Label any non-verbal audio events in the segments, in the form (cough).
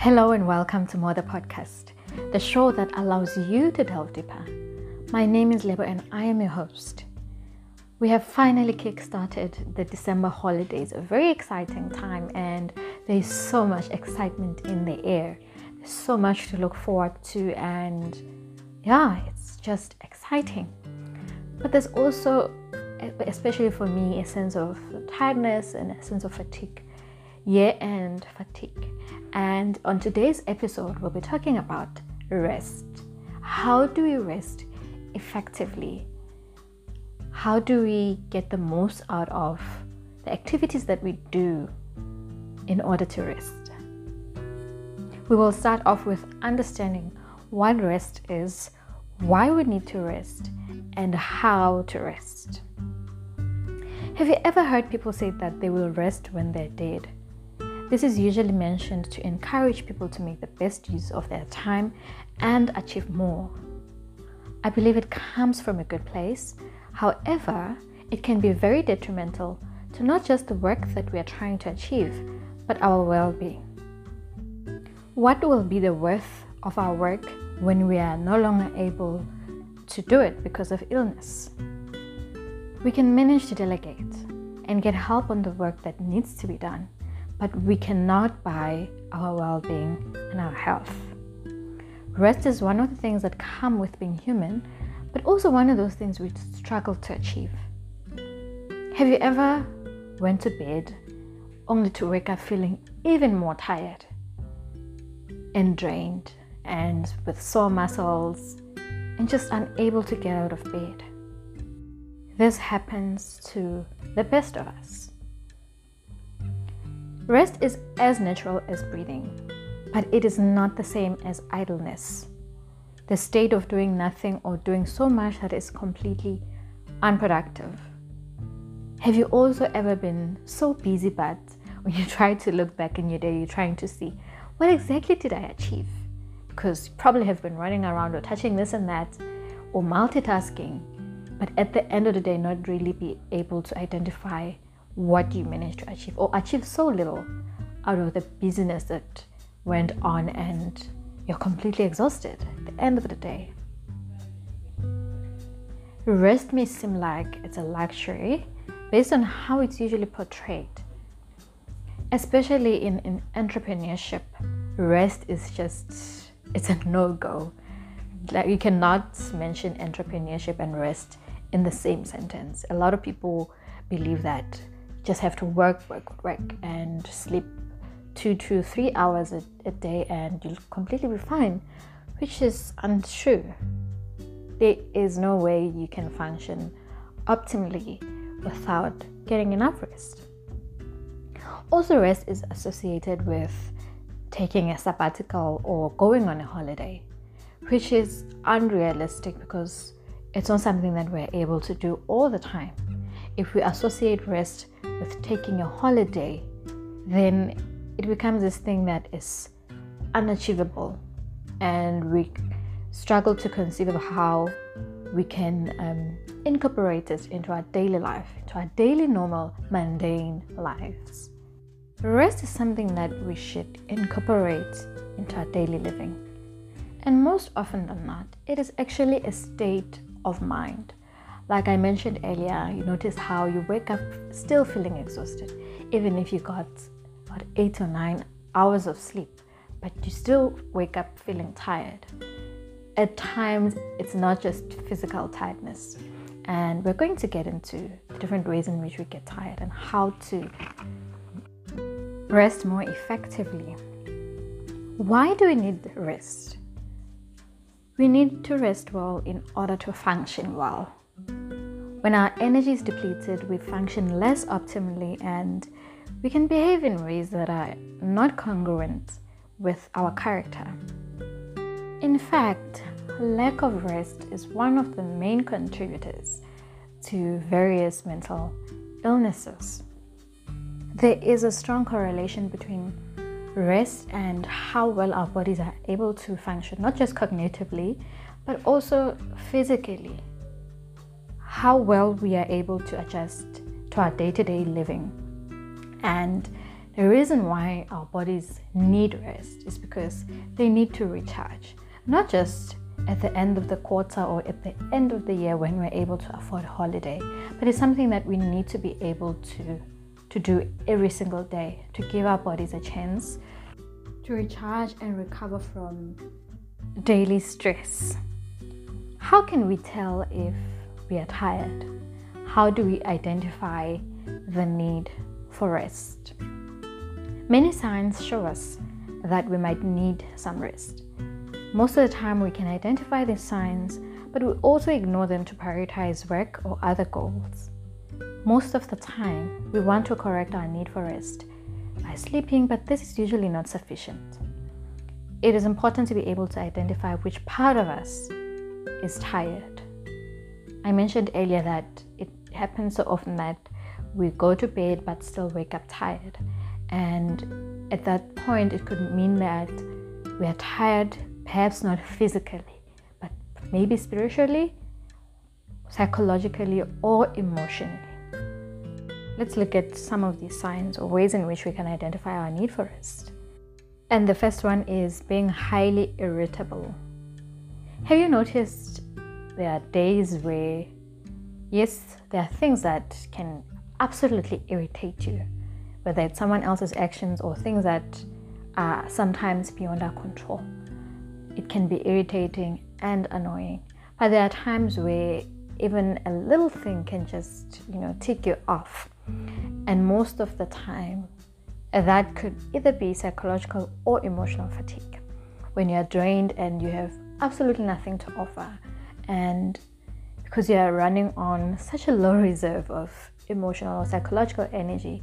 Hello and welcome to Mother Podcast, the show that allows you to delve deeper. My name is Lebo and I am your host. We have finally kick-started the December holidays, a very exciting time, and there is so much excitement in the air. There's so much to look forward to, and yeah, it's just exciting. But there's also, especially for me, a sense of tiredness and a sense of fatigue, year end fatigue. And on today's episode, we'll be talking about rest. How do we rest effectively? How do we get the most out of the activities that we do in order to rest? We will start off with understanding what rest is, why we need to rest, and how to rest. Have you ever heard people say that they will rest when they're dead? This is usually mentioned to encourage people to make the best use of their time and achieve more. I believe it comes from a good place. However, it can be very detrimental to not just the work that we are trying to achieve, but our well being. What will be the worth of our work when we are no longer able to do it because of illness? We can manage to delegate and get help on the work that needs to be done but we cannot buy our well being and our health. Rest is one of the things that come with being human, but also one of those things we struggle to achieve. Have you ever went to bed only to wake up feeling even more tired and drained and with sore muscles and just unable to get out of bed? This happens to the best of us. Rest is as natural as breathing, but it is not the same as idleness. The state of doing nothing or doing so much that is completely unproductive. Have you also ever been so busy but when you try to look back in your day, you're trying to see what exactly did I achieve? Because you probably have been running around or touching this and that or multitasking, but at the end of the day, not really be able to identify what you managed to achieve or achieve so little out of the business that went on and you're completely exhausted at the end of the day. Rest may seem like it's a luxury based on how it's usually portrayed. Especially in, in entrepreneurship, rest is just it's a no-go. Like you cannot mention entrepreneurship and rest in the same sentence. A lot of people believe that just have to work, work, work, and sleep two to three hours a, a day, and you'll completely be fine, which is untrue. There is no way you can function optimally without getting enough rest. Also, rest is associated with taking a sabbatical or going on a holiday, which is unrealistic because it's not something that we're able to do all the time. If we associate rest with taking a holiday, then it becomes this thing that is unachievable and we struggle to conceive of how we can um, incorporate it into our daily life, into our daily, normal, mundane lives. Rest is something that we should incorporate into our daily living. And most often than not, it is actually a state of mind. Like I mentioned earlier, you notice how you wake up still feeling exhausted, even if you got about eight or nine hours of sleep, but you still wake up feeling tired. At times, it's not just physical tiredness, and we're going to get into different ways in which we get tired and how to rest more effectively. Why do we need rest? We need to rest well in order to function well. When our energy is depleted, we function less optimally and we can behave in ways that are not congruent with our character. In fact, lack of rest is one of the main contributors to various mental illnesses. There is a strong correlation between rest and how well our bodies are able to function, not just cognitively, but also physically how well we are able to adjust to our day to day living. And The reason why our bodies need rest is because they need to recharge, not just at the end of the quarter or at the end of the year when we're able to afford a holiday, but it's something that we need to be able to to do every single day to give our bodies a chance to recharge and recover from daily stress. How can we tell if we are tired? How do we identify the need for rest? Many signs show us that we might need some rest. Most of the time, we can identify these signs, but we also ignore them to prioritize work or other goals. Most of the time, we want to correct our need for rest by sleeping, but this is usually not sufficient. It is important to be able to identify which part of us is tired. I mentioned earlier that it happens so often that we go to bed but still wake up tired. And at that point, it could mean that we are tired, perhaps not physically, but maybe spiritually, psychologically, or emotionally. Let's look at some of these signs or ways in which we can identify our need for rest. And the first one is being highly irritable. Have you noticed there are days where, yes, there are things that can absolutely irritate you, whether it's someone else's actions or things that are sometimes beyond our control. It can be irritating and annoying. But there are times where even a little thing can just, you know, tick you off. And most of the time, that could either be psychological or emotional fatigue. When you're drained and you have absolutely nothing to offer, and because you're running on such a low reserve of emotional or psychological energy,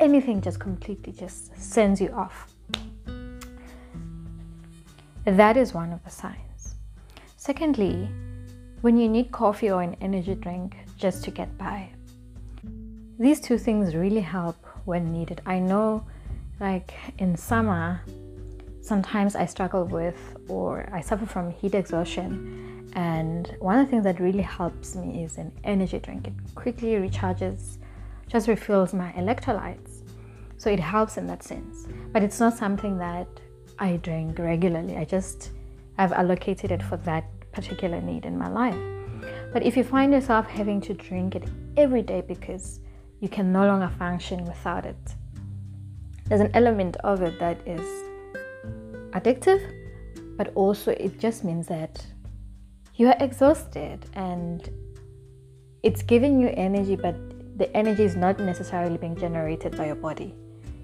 anything just completely just sends you off. That is one of the signs. Secondly, when you need coffee or an energy drink just to get by. These two things really help when needed. I know, like in summer, sometimes I struggle with or I suffer from heat exhaustion. And one of the things that really helps me is an energy drink. It quickly recharges, just refills my electrolytes. So it helps in that sense. But it's not something that I drink regularly. I just I've allocated it for that particular need in my life. But if you find yourself having to drink it every day because you can no longer function without it. There's an element of it that is addictive, but also it just means that you are exhausted and it's giving you energy, but the energy is not necessarily being generated by your body.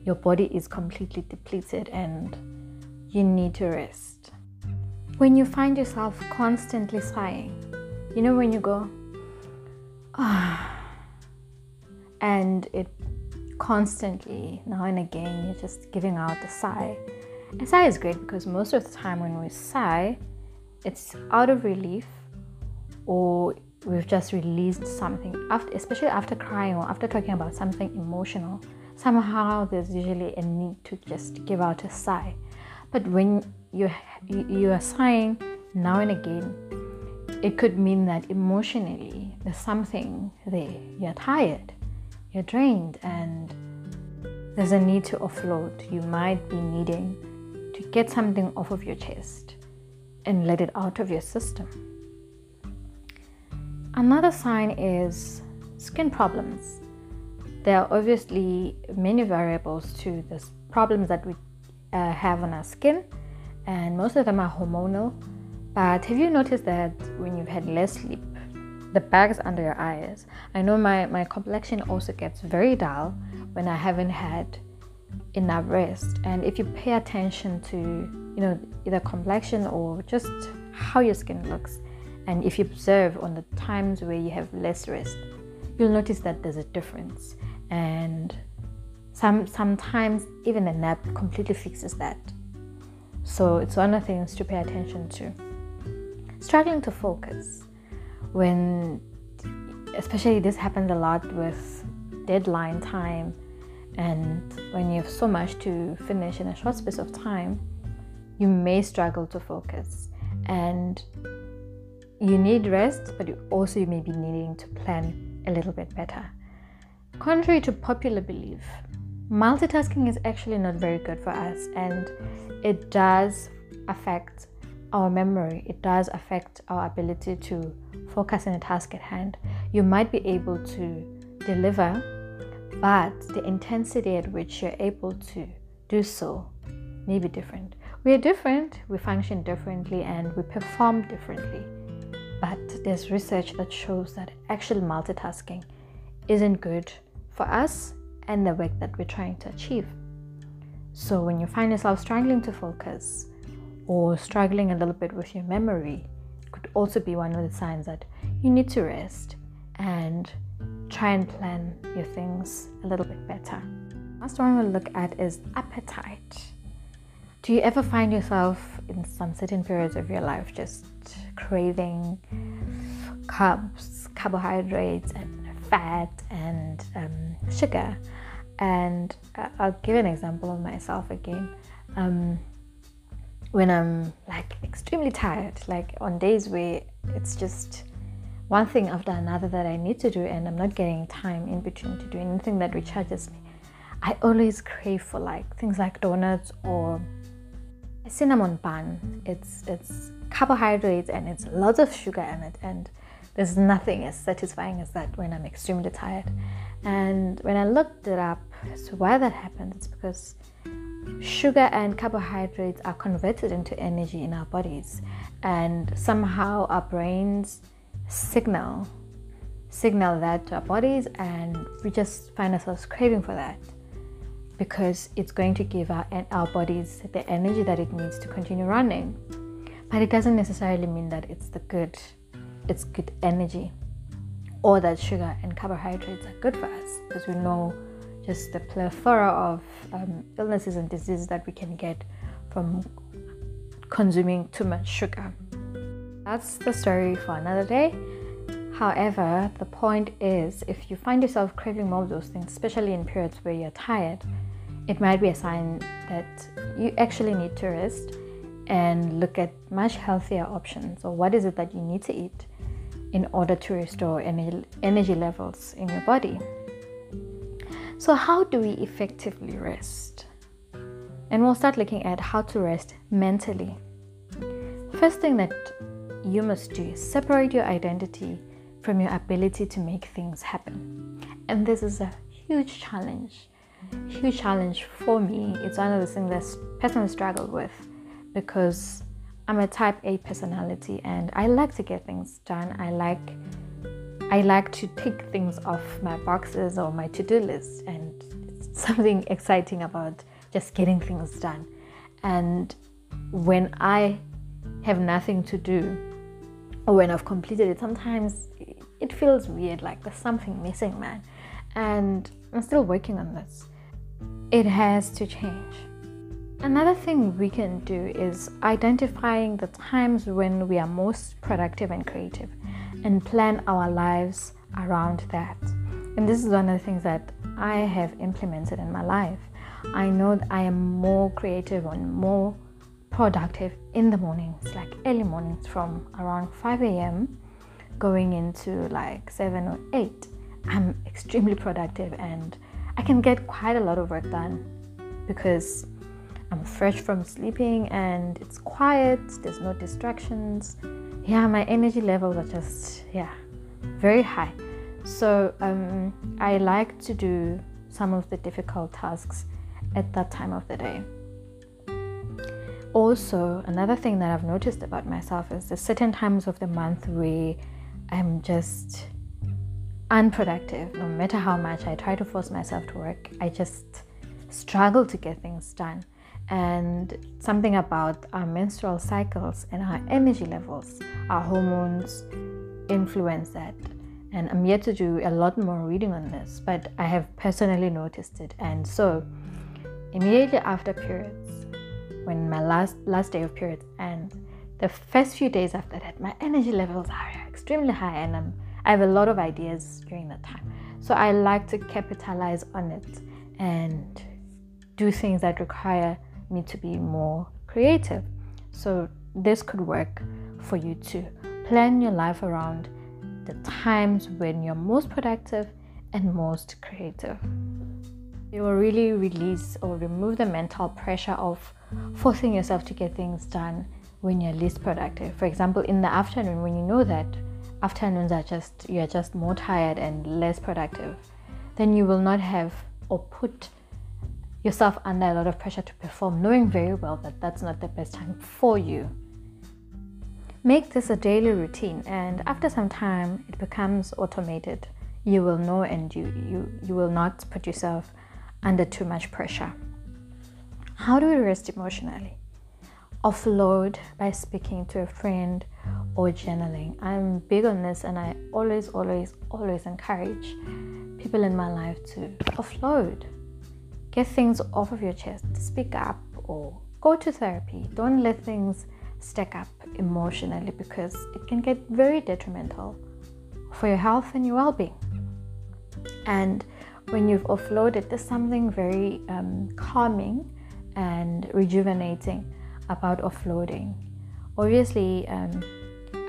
Your body is completely depleted and you need to rest. When you find yourself constantly sighing, you know, when you go, ah and it constantly now and again you're just giving out a sigh a sigh is great because most of the time when we sigh it's out of relief or we've just released something after especially after crying or after talking about something emotional. Somehow there's usually a need to just give out a sigh. But when you you are sighing now and again it could mean that emotionally there's something there. You're tired you're drained and there's a need to offload. You might be needing to get something off of your chest and let it out of your system. Another sign is skin problems. There are obviously many variables to the problems that we uh, have on our skin, and most of them are hormonal. But have you noticed that when you've had less sleep, the bags under your eyes. I know my, my complexion also gets very dull when I haven't had enough rest. And if you pay attention to, you know, either complexion or just how your skin looks, and if you observe on the times where you have less rest, you'll notice that there's a difference. And some sometimes even a nap completely fixes that. So it's one of the things to pay attention to. Struggling to focus when especially this happens a lot with deadline time and when you have so much to finish in a short space of time you may struggle to focus. And you need rest but you also you may be needing to plan a little bit better. Contrary to popular belief multitasking is actually not very good for us and it does affect our memory, it does affect our ability to focus on a task at hand. You might be able to deliver, but the intensity at which you're able to do so may be different. We are different, we function differently, and we perform differently. But there's research that shows that actual multitasking isn't good for us and the work that we're trying to achieve. So when you find yourself struggling to focus or struggling a little bit with your memory, could also be one of the signs that you need to rest and try and plan your things a little bit better. Last one we'll look at is appetite. Do you ever find yourself in some certain periods of your life just craving carbs, carbohydrates, and fat and um, sugar? And uh, I'll give an example of myself again. Um, when I'm like extremely tired, like on days where it's just one thing after another that I need to do, and I'm not getting time in between to do anything that recharges me, I always crave for like things like donuts or a cinnamon bun. It's it's carbohydrates and it's lots of sugar in it, and there's nothing as satisfying as that when I'm extremely tired. And when I looked it up as to why that happens, it's because sugar and carbohydrates are converted into energy in our bodies, and somehow our brains signal signal that to our bodies, and we just find ourselves craving for that because it's going to give our, our bodies the energy that it needs to continue running. But it doesn't necessarily mean that it's the good, it's good energy or that sugar and carbohydrates are good for us because we know just the plethora of um, illnesses and diseases that we can get from consuming too much sugar. That's the story for another day. However, the point is if you find yourself craving more of those things, especially in periods where you're tired, it might be a sign that you actually need to rest and look at much healthier options or what is it that you need to eat in order to restore energy, energy levels in your body. So, how do we effectively rest? And we'll start looking at how to rest mentally. First thing that you must do separate your identity from your ability to make things happen. And this is a huge challenge. Huge challenge for me. It's one of the things that personally struggled with because I'm a type A personality and I like to get things done. I like I like to tick things off my boxes or my to-do list and it's (laughs) something exciting about just getting things done. And when I have nothing to do or when I've completed it, sometimes it feels weird, like there's something missing, man. And I'm still working on this. It has to change. Another thing we can do is identifying the times when we are most productive and creative and plan our lives around that. And this is one of the things that I have implemented in my life. I know I am more creative and more productive in the mornings, like early mornings from around 5 a.m. going into like 7 or 8. I'm extremely productive and I can get quite a lot of work done because I'm fresh from sleeping and it's quiet, there's no distractions. Yeah, my energy levels are just, yeah, very high. So um, I like to do some of the difficult tasks at that time of the day. Also, another thing that I've noticed about myself is the certain times of the month where I'm just unproductive. No matter how much I try to force myself to work, I just struggle to get things done and something about our menstrual cycles and our energy levels, our hormones influence that. And I'm yet to do a lot more reading on this, but I have personally noticed it. And so, immediately after periods, when my last last day of periods ends, the first few days after that, my energy levels are extremely high, and I'm, I have a lot of ideas during that time. So I like to capitalize on it and do things that require me to be more creative. So, this could work for you to plan your life around the times when you're most productive and most creative. it will really release or remove the mental pressure of forcing yourself to get things done when you're least productive. For example, in the afternoon, when you know that afternoons are just you're just more tired and less productive, then you will not have or put yourself under a lot of pressure to perform, knowing very well that that's not the best time for you. Make this a daily routine, and after some time, it becomes automated. You will know, and you you you will not put yourself under too much pressure. How do we rest emotionally? Offload by speaking to a friend or journaling. I'm big on this, and I always, always, always encourage people in my life to offload get things off of your chest, speak up, or go to therapy. Don't let things stack up emotionally because it can get very detrimental for your health and your well being. And when you've offloaded, there's something very um, calming and rejuvenating about offloading. Obviously, um,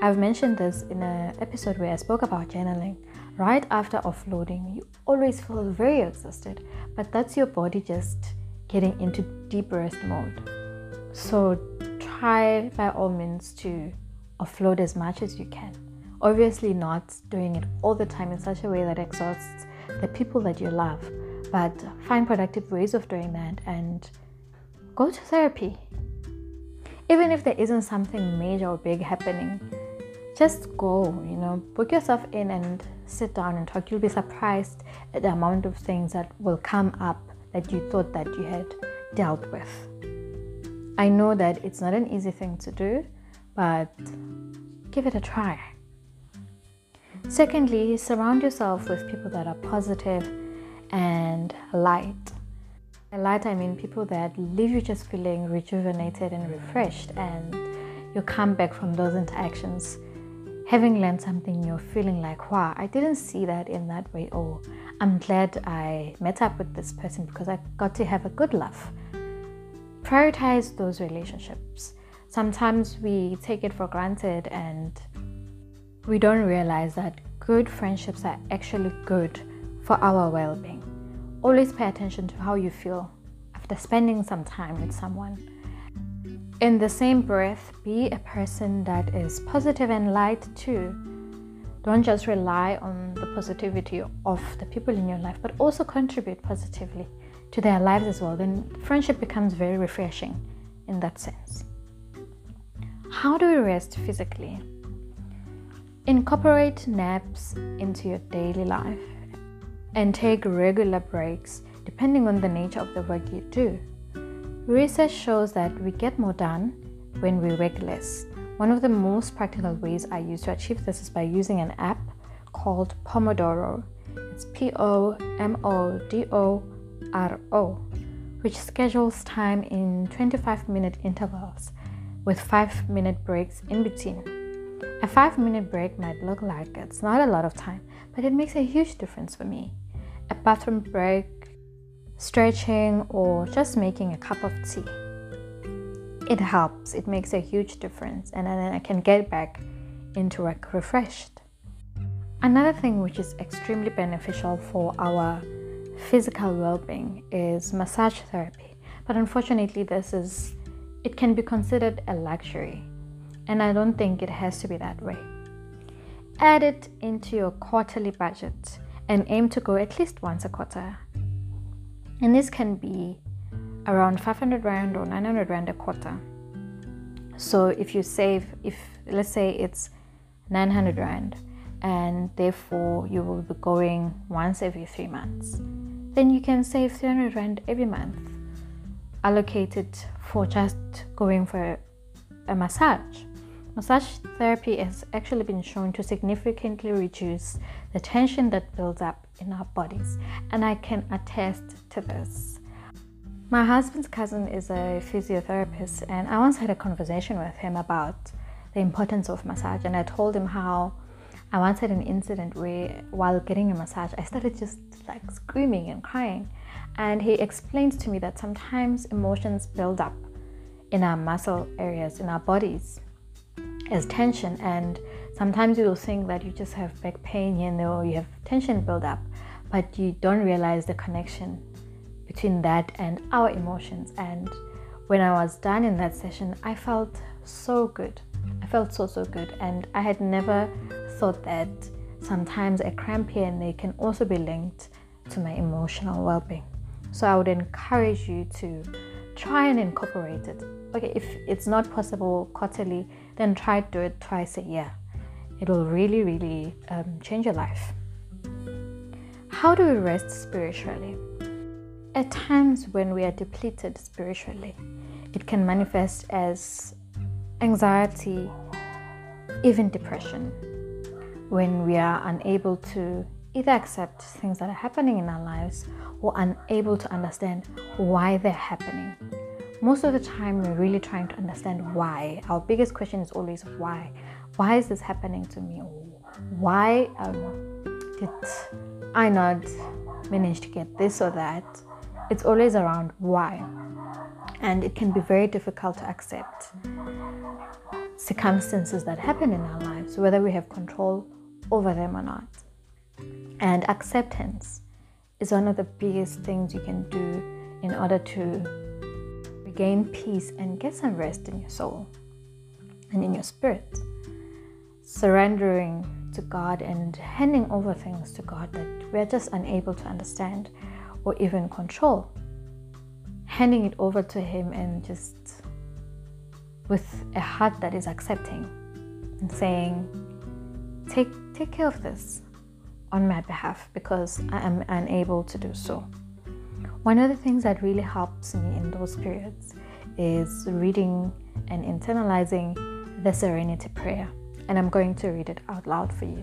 I've mentioned this in an episode where I spoke about journaling. Right after offloading, you always feel very exhausted, but that's your body just getting into deep rest mode. So try by all means to offload as much as you can. Obviously, not doing it all the time in such a way that exhausts the people that you love, but find productive ways of doing that and go to therapy. Even if there isn't something major or big happening, just go, you know, book yourself in and sit down and talk. You'll be surprised at the amount of things that will come up that you thought that you had dealt with. I know that it's not an easy thing to do, but give it a try. Secondly, surround yourself with people that are positive and light. By light, I mean people mm. that leave you just feeling rejuvenated and mm. refreshed, and you come back from those interactions having learned something new, feeling like, wow, I didn't see that in that way, or I'm glad I met up with this person because I got to have a good laugh. Prioritize those relationships. Sometimes we take it for granted and we don't realize that good friendships are actually good for our well being. Always pay attention to how you feel after spending some time with someone in the same breath, be a person that is positive and light too. Don't just rely on the positivity of the people in your life, but also contribute positively to their lives as well. Then friendship becomes very refreshing in that sense. How do we rest physically? Incorporate naps into your daily life and mm-hmm. take regular breaks depending on the nature of the work you do. Research shows that we get more done when we work less. One of the most practical ways I use to achieve this is by using an app called Pomodoro. It's P O M O D O R O, which schedules time in 25 minute intervals with 5 minute breaks in between. A 5 minute break might look like it's not a lot of time, but it makes a huge difference for me. A bathroom break stretching, or just making a cup of tea. It helps, it makes a huge difference, and then I can get back into work refreshed. Another thing which is extremely beneficial for our physical well being is massage therapy. But unfortunately, this is it can be considered a luxury, and I don't think it has to be that way. Add it into your quarterly budget and aim to go at least once a quarter. And this can be around 500 rand or 900 rand a quarter. So if you save if let's say it's 900 rand and therefore you will be going once every three months then you can save 300 rand every month allocated for just going for a massage Massage therapy has actually been shown to significantly reduce the tension that builds up in our bodies, and I can attest to this. My husband's cousin is a physiotherapist, and I once had a conversation with him about the importance of massage, and I told him how I once had an incident where, while getting a massage, I started just like screaming and crying. And he explained to me that sometimes emotions build up in our muscle areas, in our bodies, as tension and sometimes you'll think that you just have back pain you know you have tension build up but you don't realize the connection between that and our emotions. And when I was done in that session, I felt so good. I felt so, so good. And I had never thought that sometimes a cramp here and there can also be linked to my emotional well being. So I would encourage you to try and incorporate it. Okay, if it's not possible quarterly, then try to do it twice a year. It will really, really um, change your life. How do we rest spiritually? At times when we are depleted spiritually, it can manifest as anxiety, even depression, when we are unable to either accept things that are happening in our lives or unable to understand why they're happening. Most of the time, we're really trying to understand why. Our biggest question is always why. Why is this happening to me? Why um, did I not manage to get this or that? It's always around why. And it can be very difficult to accept circumstances that happen in our lives, whether we have control over them or not. And acceptance is one of the biggest things you can do in order to regain peace and get some rest in your soul and in your spirit. Surrendering to God and handing over things to God that we're just unable to understand or even control. Handing it over to Him and just with a heart that is accepting and saying, Take, take care of this on my behalf because I am unable to do so. One of the things that really helps me in those periods is reading and internalizing the Serenity Prayer. And I'm going to read it out loud for you.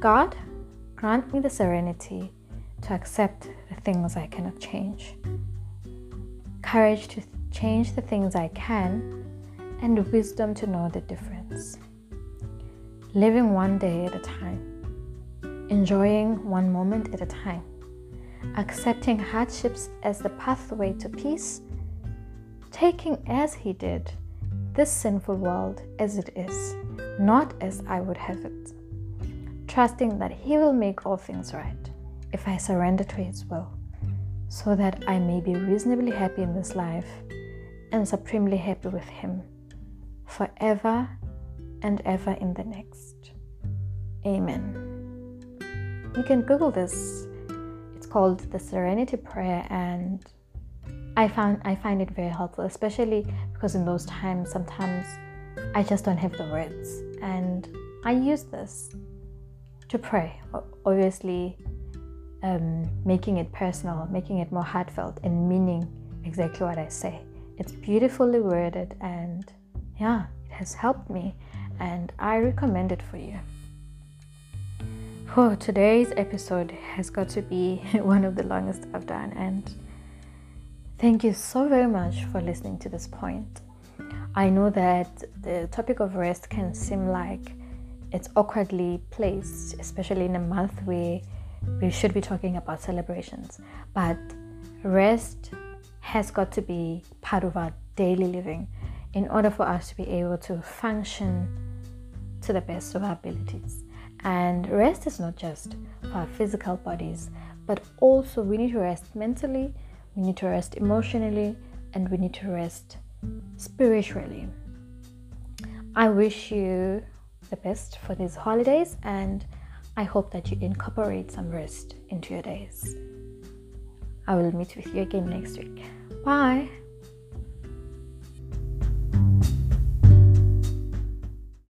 God, grant me the serenity to accept the things I cannot change, courage to change the things I can, and wisdom to know the difference. Living one day at a time enjoying one moment at a time, accepting hardships as the pathway to peace, taking as He did this sinful world as it is, not as I would have it, trusting that He will make all things right if I surrender to His will, so that I may be reasonably happy in this life and supremely happy with Him forever and ever in the next. Amen. You can Google this. Called the Serenity Prayer, and I found I find it very helpful, especially because in those times sometimes I just don't have the words, and I use this to pray. Obviously, um, making it personal, making it more heartfelt, and meaning exactly what I say. It's beautifully worded, and yeah, it has helped me, and I recommend it for you. Oh, today's episode has got to be (laughs) one of the longest I've done, and thank you so very much for listening to this point. I know that the topic of rest can seem like it's awkwardly placed, especially in a month where we should be talking about celebrations, but rest has got to be part of our daily living in order for us to be able to function to the best of our abilities. And rest is not just for our physical bodies, but also we need to rest mentally, we need to rest emotionally, and we need to rest spiritually. I wish you the best for these holidays, and I hope that you incorporate some rest into your days. I will meet with you again next week. Bye.